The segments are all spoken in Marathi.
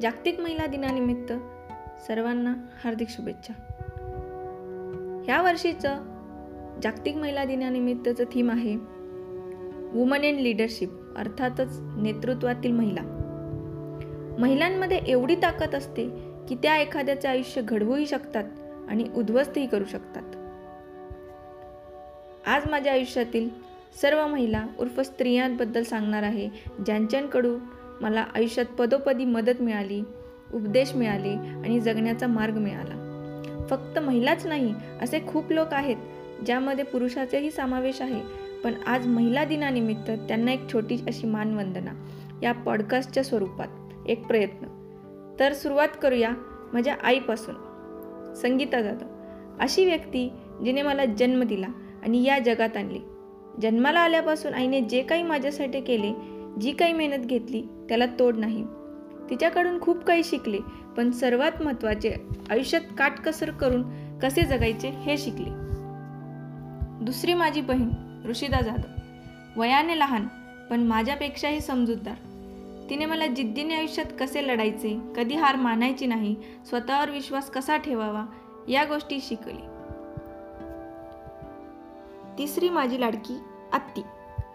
जागतिक महिला दिनानिमित्त सर्वांना हार्दिक शुभेच्छा. ह्या वर्षीचं जागतिक महिला दिनानिमित्तचं थीम आहे वुमन इन लीडरशिप अर्थातच नेतृत्वातील महिला. महिलांमध्ये एवढी ताकद असते की त्या एखाद्याचे आयुष्य घडवूही शकतात आणि उद्ध्वस्तही करू शकतात. आज माझ्या आयुष्यातील सर्व महिला उर्फ स्त्रियांबद्दल सांगणार आहे ज्यांच्यांकडून मला आयुष्यात पदोपदी मदत मिळाली उपदेश मिळाले आणि जगण्याचा मार्ग मिळाला. फक्त महिलाच नाही असे खूप लोक आहेत ज्यामध्ये पुरुषाचेही समावेश आहे. पण आज महिला दिनानिमित्त त्यांना एक छोटी अशी मानवंदना या पॉडकास्टच्या स्वरूपात. एक प्रयत्न. तर सुरुवात करूया माझ्या आईपासून. संगीता जाधव. अशी व्यक्ती जिने मला जन्म दिला आणि या जगात आणले. जन्माला आल्यापासून आईने जे काही माझ्यासाठी केले जी काही मेहनत घेतली त्याला तोड नाही. तिच्याकडून खूप काही शिकले पण सर्वात महत्त्वाचे आयुष्यात काटकसर करून कसे जगायचे हे शिकले. दुसरी माझी बहीण ऋषिदा जाधव. वयाने लहान पण माझ्यापेक्षाही समजूतदार. तिने मला जिद्दीने आयुष्यात कसे लढायचे कधी हार मानायची नाही स्वतःवर विश्वास कसा ठेवावा या गोष्टी शिकली. तिसरी माझी लाडकी आत्ती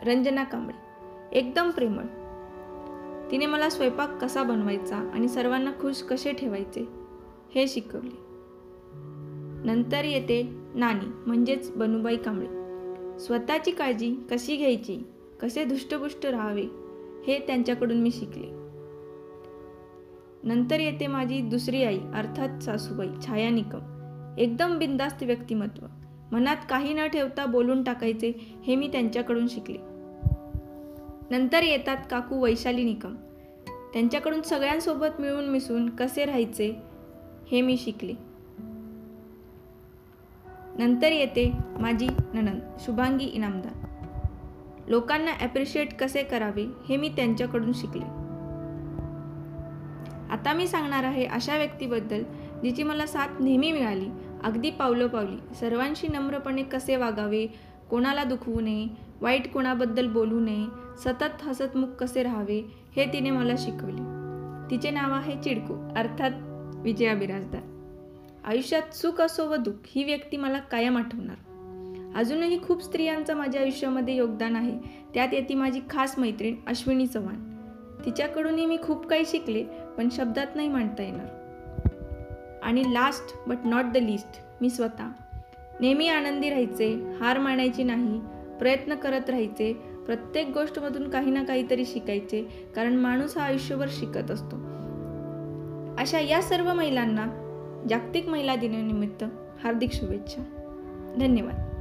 रंजना कांबळे. एकदम प्रेमळ. तिने मला स्वयंपाक कसा बनवायचा आणि सर्वांना खुश कसे ठेवायचे हे शिकवले. नंतर येते नानी म्हणजेच बनुबाई कांबळे. स्वतःची काळजी कशी घ्यायची कसे धुष्टपुष्ट राहावे हे त्यांच्याकडून मी शिकले. नंतर येते माझी दुसरी आई अर्थात सासूबाई छाया निकम एकदम बिंदास्त व्यक्तिमत्व. मनात काही न ठेवता बोलून टाकायचे हे मी त्यांच्याकडून शिकले. नंतर येतात काकू वैशाली निकम. त्यांच्याकडून सगळ्यांसोबत मिळून मिसळून कसे राहायचे हे मी शिकले. नंतर येते माझी ननंद शुभांगी इनामदार. लोकांना ॲप्रिशिएट कसे करावे हे मी त्यांच्याकडून शिकले. आता मी सांगणार आहे अशा व्यक्तीबद्दल जिची मला साथ नेहमी मिळाली. अगदी पावलं पावली सर्वांशी नम्रपणे कसे वागावे कोणाला दुखवू नये वाईट कोणाबद्दल बोलू नये सतत हसतमुख कसे राहावे हे तिने मला शिकवले. तिचे नाव आहे चिडकू अर्थात विजया बिराजदार. आयुष्यात सुख असो व दुःख ही व्यक्ती मला कायम आठवणार. अजूनही खूप स्त्रियांचं माझ्या आयुष्यामध्ये योगदान आहे त्यात येते माझी खास मैत्रीण अश्विनी चव्हाण. तिच्याकडूनही मी खूप काही शिकले पण शब्दात नाही मांडता येणार. आणि last but not the list मी स्वतः नेहमी आनंदी राहायचे हार मानायची नाही प्रयत्न करत राहायचे प्रत्येक गोष्टमधून काही ना काहीतरी शिकायचे कारण माणूस हा आयुष्यभर शिकत असतो. अशा या सर्व महिलांना जागतिक महिला दिनानिमित्त हार्दिक शुभेच्छा. धन्यवाद.